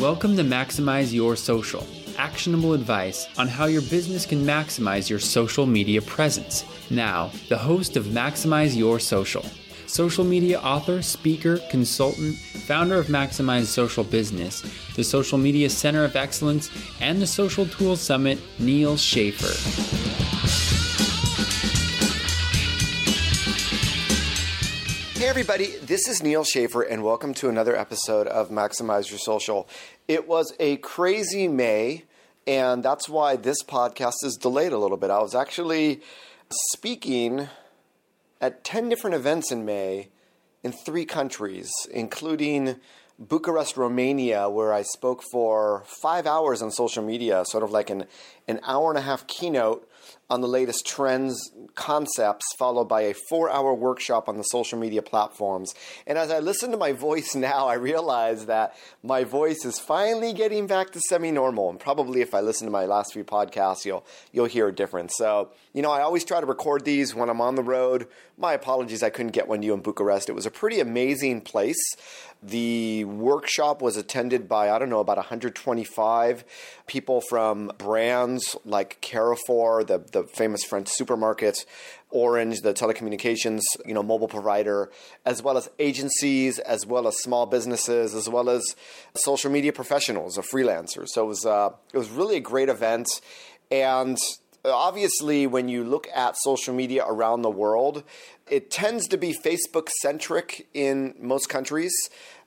Welcome to Maximize Your Social, actionable advice on how your business can maximize your social media presence. Now, the host of Maximize Your Social, social media author, speaker, consultant, founder of Maximize Social Business, the Social Media Center of Excellence, and the Social Tools Summit, Neal Schaffer. Everybody, this is Neal Schaffer, and welcome to another episode of Maximize Your Social. It was a crazy May, and that's why this podcast is delayed a little bit. I was actually speaking at 10 different events in May in three countries, including Bucharest, Romania, where I spoke for five hours on social media, sort of like an, an hour and a half keynote on the latest trends, concepts, followed by a four hour workshop on the social media platforms. And as I listen to my voice now, I realize that my voice is finally getting back to semi normal. And probably if I listen to my last few podcasts, you'll, you'll hear a difference. So, you know, I always try to record these when I'm on the road. My apologies, I couldn't get one to you in Bucharest. It was a pretty amazing place. The workshop was attended by, I don't know, about 125 people from brands like Carrefour, the, the famous French supermarket, Orange, the telecommunications, you know, mobile provider, as well as agencies, as well as small businesses, as well as social media professionals or freelancers. So it was, uh, it was really a great event. And obviously, when you look at social media around the world, it tends to be Facebook centric in most countries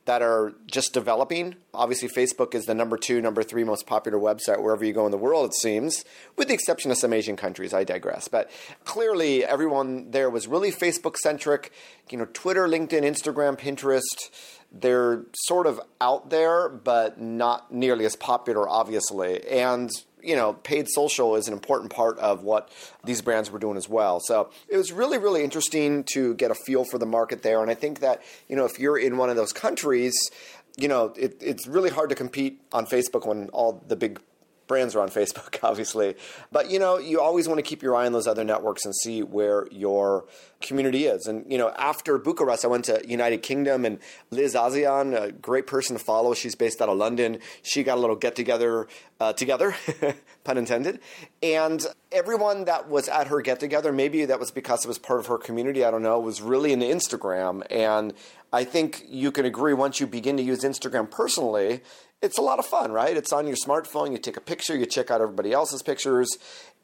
that are just developing. Obviously, Facebook is the number two, number three most popular website wherever you go in the world, it seems, with the exception of some Asian countries. I digress. But clearly, everyone there was really Facebook centric. You know, Twitter, LinkedIn, Instagram, Pinterest. They're sort of out there, but not nearly as popular, obviously. And you know, paid social is an important part of what these brands were doing as well. So it was really, really interesting to get a feel for the market there. And I think that, you know, if you're in one of those countries, you know, it, it's really hard to compete on Facebook when all the big brands are on Facebook, obviously. But you know, you always want to keep your eye on those other networks and see where your community is. And you know, after Bucharest, I went to United Kingdom and Liz Azian, a great person to follow. She's based out of London. She got a little get together uh, together, pun intended. And everyone that was at her get together, maybe that was because it was part of her community. I don't know. Was really into Instagram and. I think you can agree once you begin to use Instagram personally, it's a lot of fun, right? It's on your smartphone. You take a picture, you check out everybody else's pictures.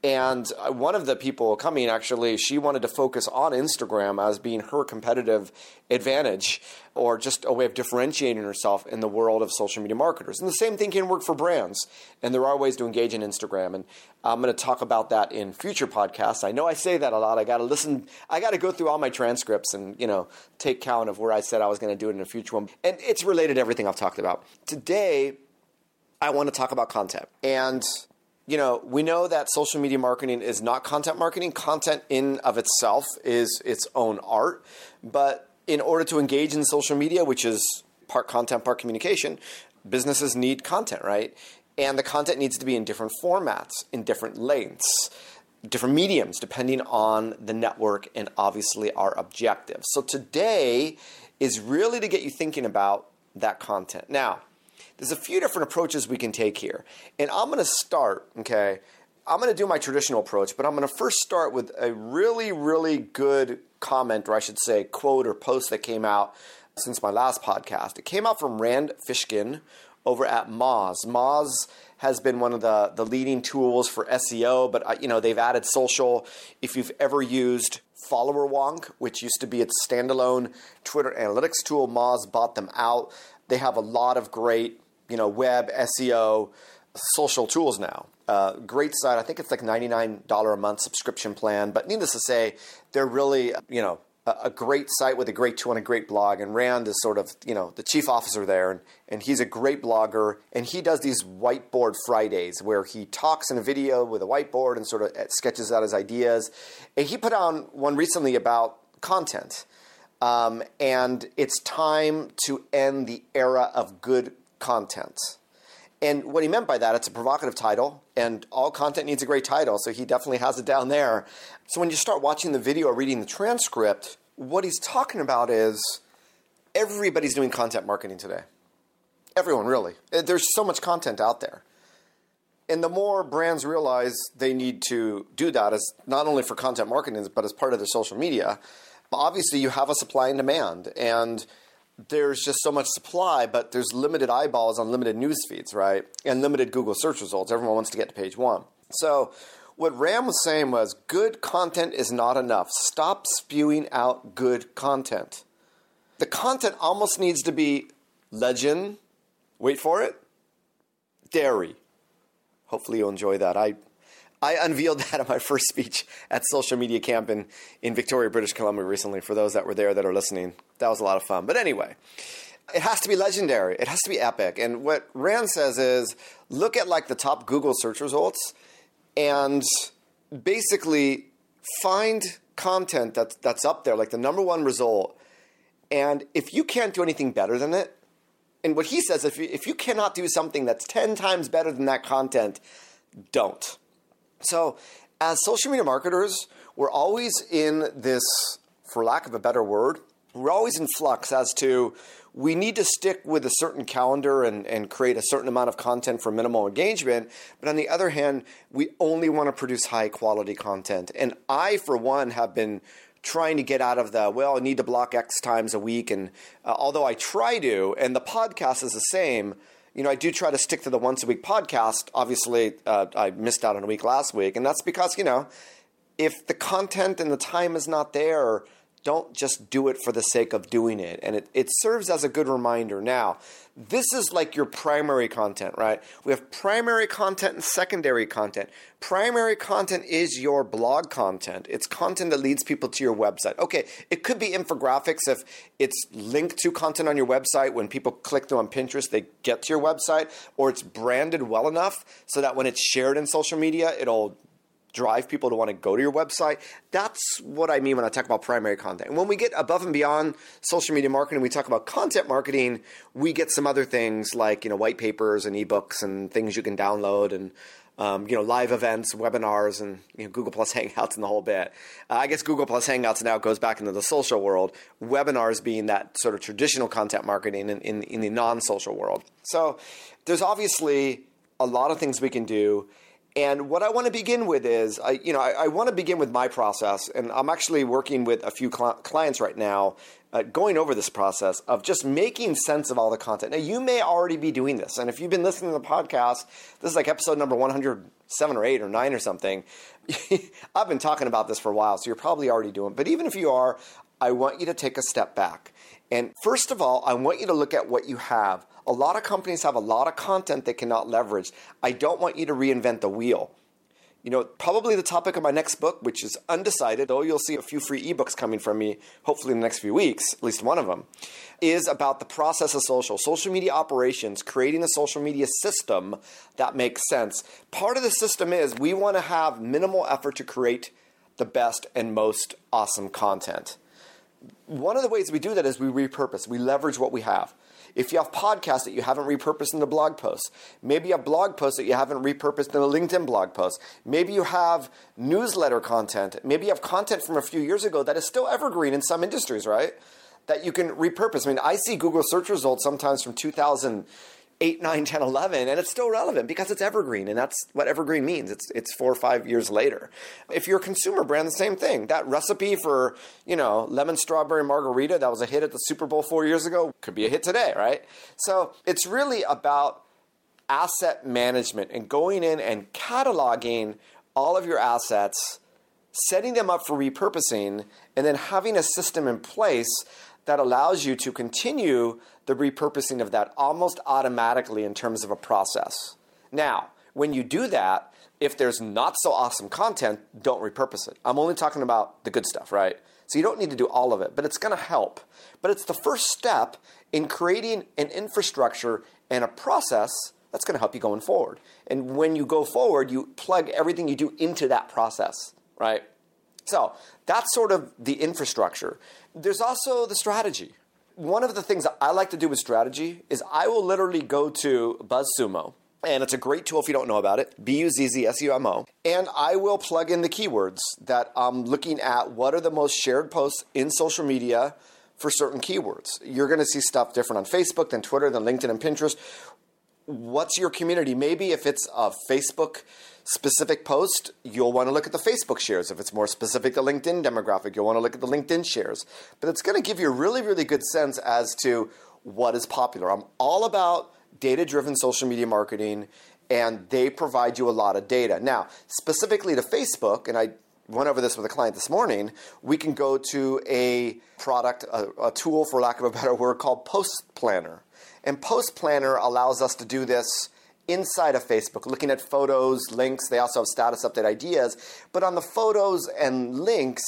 And uh, one of the people coming actually, she wanted to focus on Instagram as being her competitive advantage or just a way of differentiating herself in the world of social media marketers. And the same thing can work for brands. And there are ways to engage in Instagram. And I'm going to talk about that in future podcasts. I know I say that a lot. I got to listen, I got to go through all my transcripts and, you know, take count of where I said I was going to do it in a future one. And it's related to everything I've talked about. Today, I want to talk about content. And you know, we know that social media marketing is not content marketing. Content in of itself is its own art, but in order to engage in social media, which is part content, part communication, businesses need content, right? And the content needs to be in different formats, in different lengths, different mediums, depending on the network and obviously our objective. So today is really to get you thinking about that content. Now, there's a few different approaches we can take here. And I'm going to start, okay? I'm going to do my traditional approach, but I'm going to first start with a really, really good comment, or I should say, quote or post that came out since my last podcast. It came out from Rand Fishkin over at Moz. Moz has been one of the, the leading tools for SEO, but uh, you know they've added social. If you've ever used Followerwonk, which used to be its standalone Twitter analytics tool, Moz bought them out. They have a lot of great you know, web, SEO, social tools now. Uh, great site. I think it's like $99 a month subscription plan. But needless to say, they're really, you know, a, a great site with a great tool and a great blog. And Rand is sort of, you know, the chief officer there. And, and he's a great blogger. And he does these whiteboard Fridays where he talks in a video with a whiteboard and sort of uh, sketches out his ideas. And he put on one recently about content. Um, and it's time to end the era of good content. And what he meant by that, it's a provocative title, and all content needs a great title, so he definitely has it down there. So when you start watching the video or reading the transcript, what he's talking about is everybody's doing content marketing today. everyone really. Uh, there's so much content out there. And the more brands realize they need to do that as not only for content marketing, but as part of their social media, obviously you have a supply and demand. And there's just so much supply, but there's limited eyeballs on limited news feeds, right? And limited Google search results. Everyone wants to get to page one. So what Rand was saying was good content is not enough. Stop spewing out good content. The content almost needs to be legend, wait for it, dairy. Hopefully you'll enjoy that. I I unveiled that at my first speech at Social Media Camp in, in Victoria, British Columbia recently for those that were there that are listening. That was a lot of fun. But anyway, it has to be legendary. It has to be epic. And what Rand says is look at like the top Google search results and basically find content that's, that's up there, like the number one result. And if you can't do anything better than it, and what he says, if you, if you cannot do something that's 10 times better than that content, don't. So, as social media marketers, we're always in this, for lack of a better word, we're always in flux as to we need to stick with a certain calendar and, and create a certain amount of content for minimal engagement. But on the other hand, we only want to produce high quality content. And I, for one, have been trying to get out of the well, I need to block X times a week. And uh, although I try to, and the podcast is the same, you know, I do try to stick to the once a week podcast. Obviously, uh, I missed out on a week last week, and that's because you know, if the content and the time is not there, don't just do it for the sake of doing it. And it, it serves as a good reminder. Now, this is like your primary content, right? We have primary content and secondary content. Primary content is your blog content. It's content that leads people to your website. Okay, it could be infographics if it's linked to content on your website. When people click through on Pinterest, they get to your website, or it's branded well enough so that when it's shared in social media, it'll drive people to want to go to your website. That's what I mean when I talk about primary content. And when we get above and beyond social media marketing, we talk about content marketing, we get some other things like, you know, white papers and ebooks and things you can download and um, you know, live events, webinars, and you know, Google Plus Hangouts and the whole bit. Uh, I guess Google Plus Hangouts now goes back into the social world. Webinars being that sort of traditional content marketing in, in, in the non-social world. So there's obviously a lot of things we can do. And what I want to begin with is, I, you know, I, I want to begin with my process, and I'm actually working with a few cl- clients right now, uh, going over this process of just making sense of all the content. Now, you may already be doing this, and if you've been listening to the podcast, this is like episode number 107 or 8 or 9 or something. I've been talking about this for a while, so you're probably already doing it. But even if you are, I want you to take a step back. And first of all, I want you to look at what you have a lot of companies have a lot of content they cannot leverage. I don't want you to reinvent the wheel. You know, probably the topic of my next book, which is undecided, though you'll see a few free ebooks coming from me, hopefully in the next few weeks, at least one of them, is about the process of social, social media operations, creating a social media system that makes sense. Part of the system is we want to have minimal effort to create the best and most awesome content. One of the ways we do that is we repurpose, we leverage what we have. If you have podcasts that you haven't repurposed into blog posts, maybe have blog posts that you haven't repurposed into LinkedIn blog posts, maybe you have newsletter content, maybe you have content from a few years ago that is still evergreen in some industries, right? That you can repurpose. I mean, I see Google search results sometimes from 2000 8, 9, 10, 11, and it's still relevant because it's evergreen, and that's what evergreen means. It's, it's four or five years later. If you're a consumer brand, the same thing. That recipe for, you know, lemon strawberry margarita that was a hit at the Super Bowl four years ago could be a hit today, right? So it's really about asset management and going in and cataloging all of your assets, setting them up for repurposing, and then having a system in place that allows you to continue the repurposing of that almost automatically in terms of a process. Now, when you do that, if there's not so awesome content, don't repurpose it. I'm only talking about the good stuff, right? So you don't need to do all of it, but it's going to help. But it's the first step in creating an infrastructure and a process that's going to help you going forward. And when you go forward, you plug everything you do into that process, right? So that's sort of the infrastructure. There's also the strategy, one of the things that I like to do with strategy is I will literally go to BuzzSumo. And it's a great tool if you don't know about it. B U Z Z S U M O. And I will plug in the keywords that I'm looking at what are the most shared posts in social media for certain keywords. You're going to see stuff different on Facebook than Twitter, than LinkedIn and Pinterest. What's your community? Maybe if it's a Facebook specific post, you'll want to look at the Facebook shares. If it's more specific to LinkedIn demographic, you'll want to look at the LinkedIn shares. But it's going to give you a really, really good sense as to what is popular. I'm all about data driven social media marketing, and they provide you a lot of data. Now, specifically to Facebook, and I went over this with a client this morning, we can go to a product, a, a tool for lack of a better word, called Post Planner. And Post Planner allows us to do this inside of Facebook, looking at photos, links. They also have status update ideas. But on the photos and links,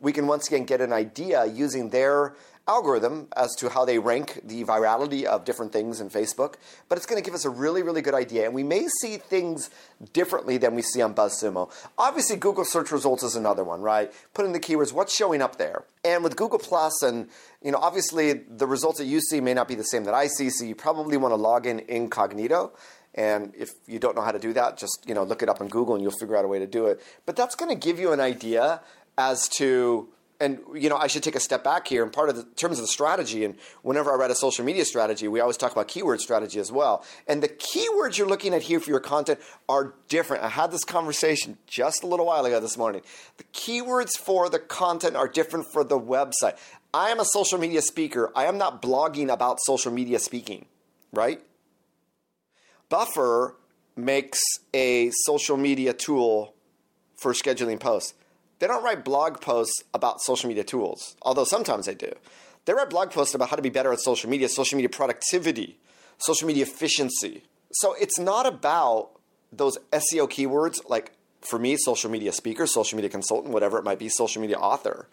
we can once again get an idea using their algorithm as to how they rank the virality of different things in Facebook, but it's going to give us a really, really good idea. And we may see things differently than we see on BuzzSumo. Obviously, Google search results is another one, right? Put in the keywords, what's showing up there? And with Google Plus, and you know, obviously the results that you see may not be the same that I see, so you probably want to log in incognito. And if you don't know how to do that, just you know, look it up on Google and you'll figure out a way to do it. But that's going to give you an idea as to and you know, I should take a step back here. And part of the terms of the strategy, and whenever I write a social media strategy, we always talk about keyword strategy as well. And the keywords you're looking at here for your content are different. I had this conversation just a little while ago this morning. The keywords for the content are different for the website. I am a social media speaker. I am not blogging about social media speaking, right? Buffer makes a social media tool for scheduling posts. They don't write blog posts about social media tools, although sometimes they do. They write blog posts about how to be better at social media, social media productivity, social media efficiency. So it's not about those SEO keywords like for me, social media speaker, social media consultant, whatever it might be, social media author.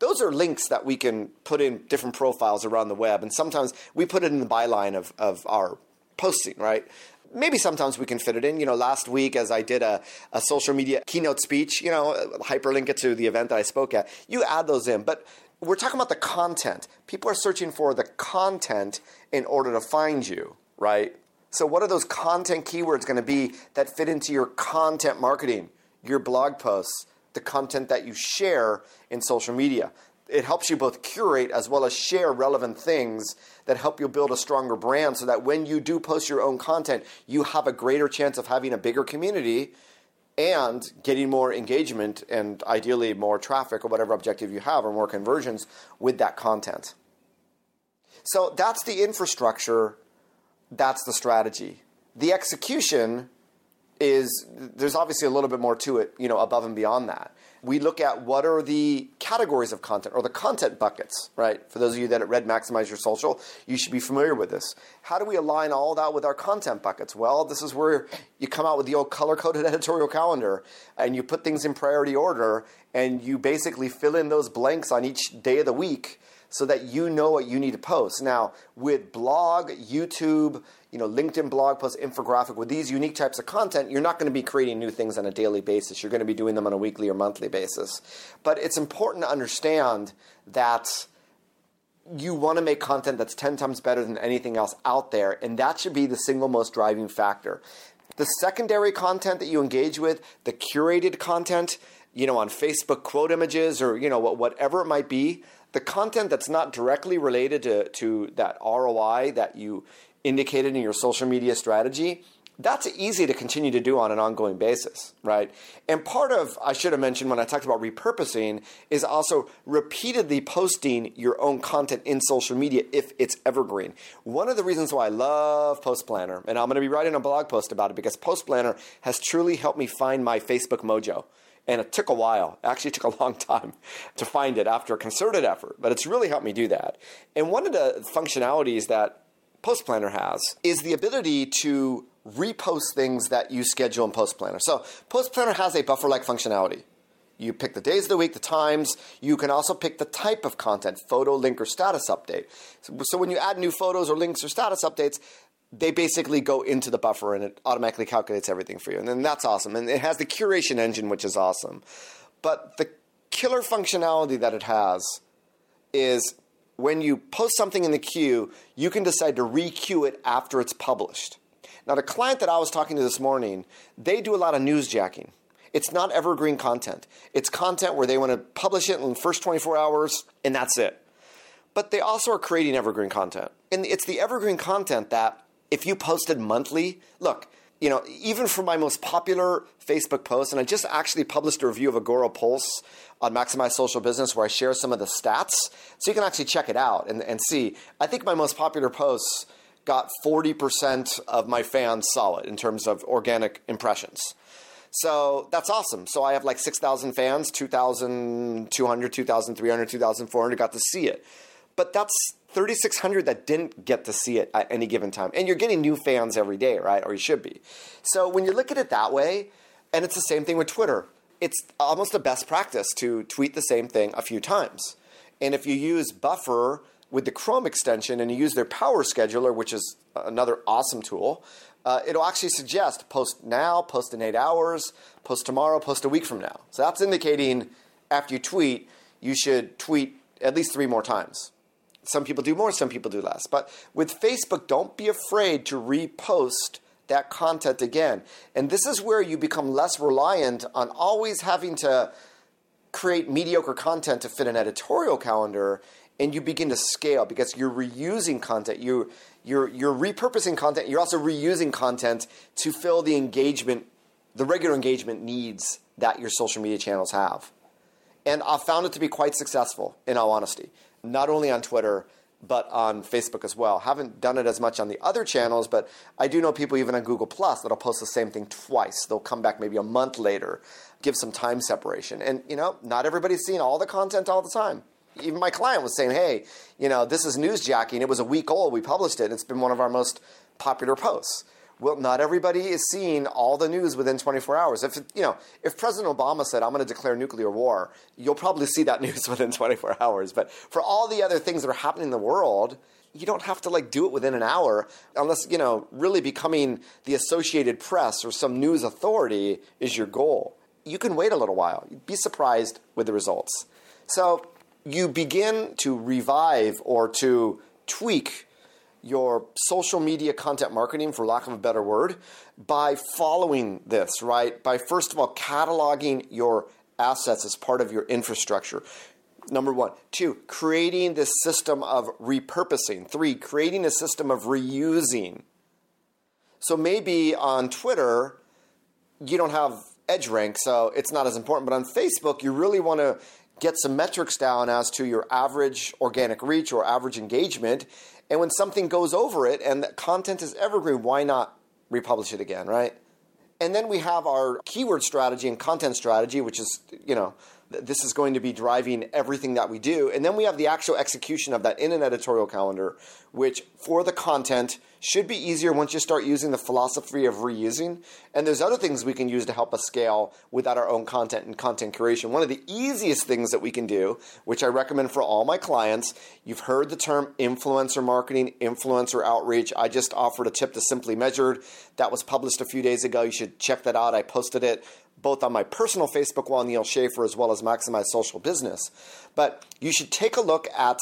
Those are links that we can put in different profiles around the web. And sometimes we put it in the byline of, of our posting, right? Maybe sometimes we can fit it in. You know, last week as I did a, a social media keynote speech, you know, hyperlink it to the event that I spoke at, you add those in. But we're talking about the content. People are searching for the content in order to find you, right? So, what are those content keywords going to be that fit into your content marketing, your blog posts, the content that you share in social media? It helps you both curate as well as share relevant things that help you build a stronger brand so that when you do post your own content, you have a greater chance of having a bigger community and getting more engagement and ideally more traffic or whatever objective you have or more conversions with that content. So that's the infrastructure, that's the strategy. The execution is there's obviously a little bit more to it, you know, above and beyond that we look at what are the categories of content or the content buckets, right? For those of you that read Maximize Your Social, you should be familiar with this. How do we align all that with our content buckets? Well, this is where you come out with the old color coded editorial calendar and you put things in priority order and you basically fill in those blanks on each day of the week so that you know what you need to post. Now, with blog, YouTube, you know, LinkedIn blog post, infographic, with these unique types of content, you're not going to be creating new things on a daily basis. You're going to be doing them on a weekly or monthly basis. But it's important to understand that you want to make content that's 10 times better than anything else out there, and that should be the single most driving factor. The secondary content that you engage with, the curated content, you know, on Facebook quote images or, you know, whatever it might be, the content that's not directly related to, to that ROI that you indicated in your social media strategy, that's easy to continue to do on an ongoing basis, right? And part of, I should have mentioned when I talked about repurposing, is also repeatedly posting your own content in social media if it's evergreen. One of the reasons why I love Post Planner, and I'm to be writing a blog post about it because Post Planner has truly helped me find my Facebook mojo. And it took a while. Actually took a long time to find it after a concerted effort, but it's really helped me do that. And one of the functionalities that Post Planner has is the ability to repost things that you schedule in Post Planner. So Post Planner has a buffer like functionality. You pick the days of the week, the times. You can also pick the type of content photo, link, or status update. So, so when you add new photos or links or status updates, they basically go into the buffer and it automatically calculates everything for you. And then that's awesome. And it has the curation engine, which is awesome. But the killer functionality that it has is when you post something in the queue, you can decide to re-queue it after it's published. Now, the client that I was talking to this morning, they do a lot of newsjacking. It's not evergreen content. It's content where they want to publish it in the first 24 hours, and that's it. but they also are creating evergreen content. And it's the evergreen content that if you posted monthly, look, you know, even for my most popular Facebook post, and I just actually published a review of Agora Pulse on Maximize Social Business where I share some of the stats. So you can actually check it out and, and see. I think my most popular posts got 40% of my fans solid in terms of organic impressions. So that's awesome. So I have like 6,000 fans, 2,200, 2,300, 2,400 got to see it. But that's 3,600 that didn't get to see it at any given time. And you're getting new fans every day, right? Or you should be. So when you look at it that way, and it's the same thing with Twitter, it's almost a best practice to tweet the same thing a few times. And if you use Buffer with the Chrome extension and you use their Power Scheduler, which is another awesome tool, uh, it'll actually suggest post now, post in eight hours, post tomorrow, post a week from now. So that's indicating after you tweet, you should tweet at least three more times. Some people do more, some people do less. But with Facebook, don't be afraid to repost that content again. And this is where you become less reliant on always having to create mediocre content to fit an editorial calendar and you begin to scale because you're reusing content. You you're you're repurposing content. You're also reusing content to fill the engagement, the regular engagement needs that your social media channels have. And I've found it to be quite successful, in all honesty. Not only on Twitter, but on Facebook as well. Haven't done it as much on the other channels, but I do know people even on Google Plus that'll post the same thing twice. They'll come back maybe a month later, give some time separation. And you know, not everybody's seeing all the content all the time even my client was saying, hey, you know, this is newsjacking. It was a week old. We published it. It's been one of our most popular posts. Well, not everybody is seeing all the news within 24 hours. If you know, if President Obama said, "I'm going to declare nuclear war," you'll probably see that news within 24 hours. But for all the other things that are happening in the world, you don't have to like do it within an hour, unless you know, really becoming the Associated Press or some news authority is your goal. You can wait a little while. You'd be surprised with the results. So you begin to revive or to tweak your social media content marketing, for lack of a better word, by following this, right? By first of all cataloging your assets as part of your infrastructure. Number one. Two, creating this system of repurposing. Three, creating a system of reusing. So maybe on Twitter, you don't have EdgeRank, so it's not as important. But on Facebook, you really want to get some metrics down as to your average organic reach or average engagement. And when something goes over it and the content is evergreen, why not republish it again, right? And then we have our keyword strategy and content strategy, which is, you know, this is going to be driving everything that we do. And then we have the actual execution of that in an editorial calendar, which for the content should be easier once you start using the philosophy of reusing. And there's other things we can use to help us scale without our own content and content curation. One of the easiest things that we can do, which I recommend for all my clients, you've heard the term influencer marketing, influencer outreach. I just offered a tip to Simply Measured that was published a few days ago. You should check that out. I posted it both on my personal Facebook wall, Neal Schaffer, as well as Maximize Social Business. But you should take a look at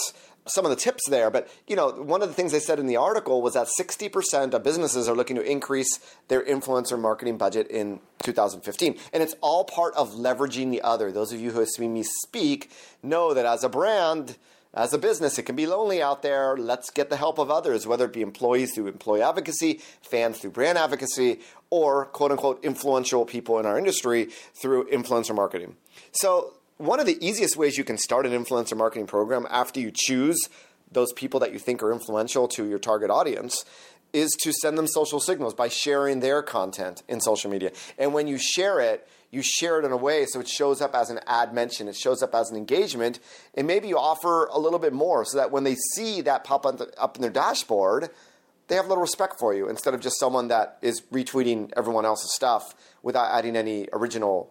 some of the tips there. But you know, one of the things they said in the article was that 60% of businesses are looking to increase their influencer marketing budget in 2015, and it's all part of leveraging the other. Those of you who have seen me speak know that as a brand as a business, it can be lonely out there. Let's get the help of others, whether it be employees through employee advocacy, fans through brand advocacy, or quote unquote influential people in our industry through influencer marketing. So, one of the easiest ways you can start an influencer marketing program after you choose those people that you think are influential to your target audience is to send them social signals by sharing their content in social media. And when you share it, you share it in a way so it shows up as an ad mention, it shows up as an engagement, and maybe you offer a little bit more so that when they see that pop up in their dashboard, they have a little respect for you instead of just someone that is retweeting everyone else's stuff without adding any original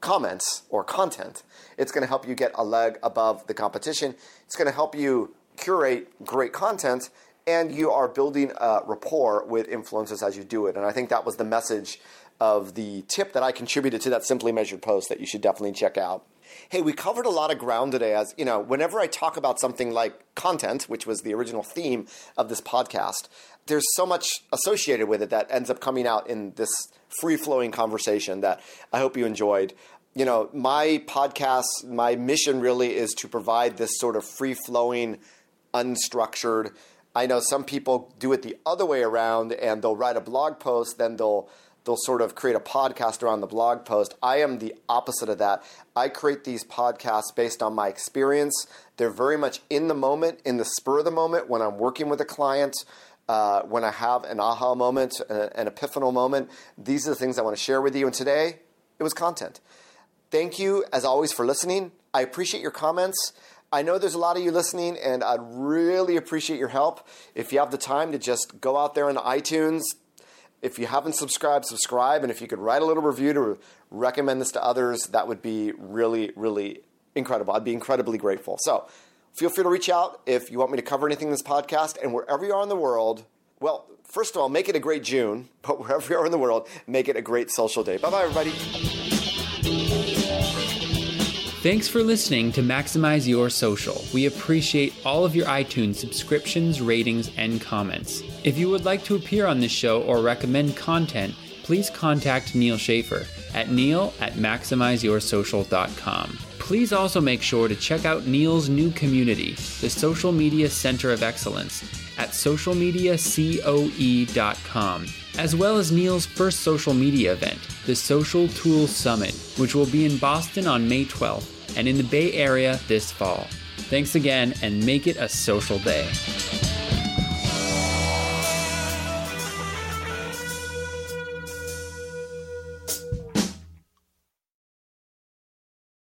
comments or content. It's going to help you get a leg above the competition. It's going to help you curate great content and you are building a rapport with influencers as you do it. And I think that was the message of the tip that I contributed to that Simply Measured post that you should definitely check out. Hey, we covered a lot of ground today. As you know, whenever I talk about something like content, which was the original theme of this podcast, there's so much associated with it that ends up coming out in this free flowing conversation that I hope you enjoyed. You know, my podcast, my mission really is to provide this sort of free flowing unstructured. I know some people do it the other way around and they'll write a blog post, then they'll they'll sort of create a podcast around the blog post. I am the opposite of that. I create these podcasts based on my experience. They're very much in the moment, in the spur of the moment when I'm working with a client. Uh, when I have an aha moment, an epiphanal moment, these are the things I want to share with you. And today, it was content. Thank you, as always, for listening. I appreciate your comments. I know there's a lot of you listening, and I'd really appreciate your help. If you have the time to just go out there on iTunes, if you haven't subscribed, subscribe. And if you could write a little review to recommend this to others, that would be really, really incredible. I'd be incredibly grateful. So feel free to reach out if you want me to cover anything in this podcast. And wherever you are in the world, well, first of all, make it a great June, but wherever you are in the world, make it a great social day. Bye bye, everybody. Thanks for listening to Maximize Your Social. We appreciate all of your iTunes subscriptions, ratings, and comments. If you would like to appear on this show or recommend content, please contact Neal Schaffer at neal at maximizeyoursocial.com. Please also make sure to check out Neal's new community, the Social Media Center of Excellence, at socialmediacoe.com, as well as Neal's first social media event, the Social Tools Summit, which will be in Boston on May 12th and in the Bay Area this fall. Thanks again and make it a social day.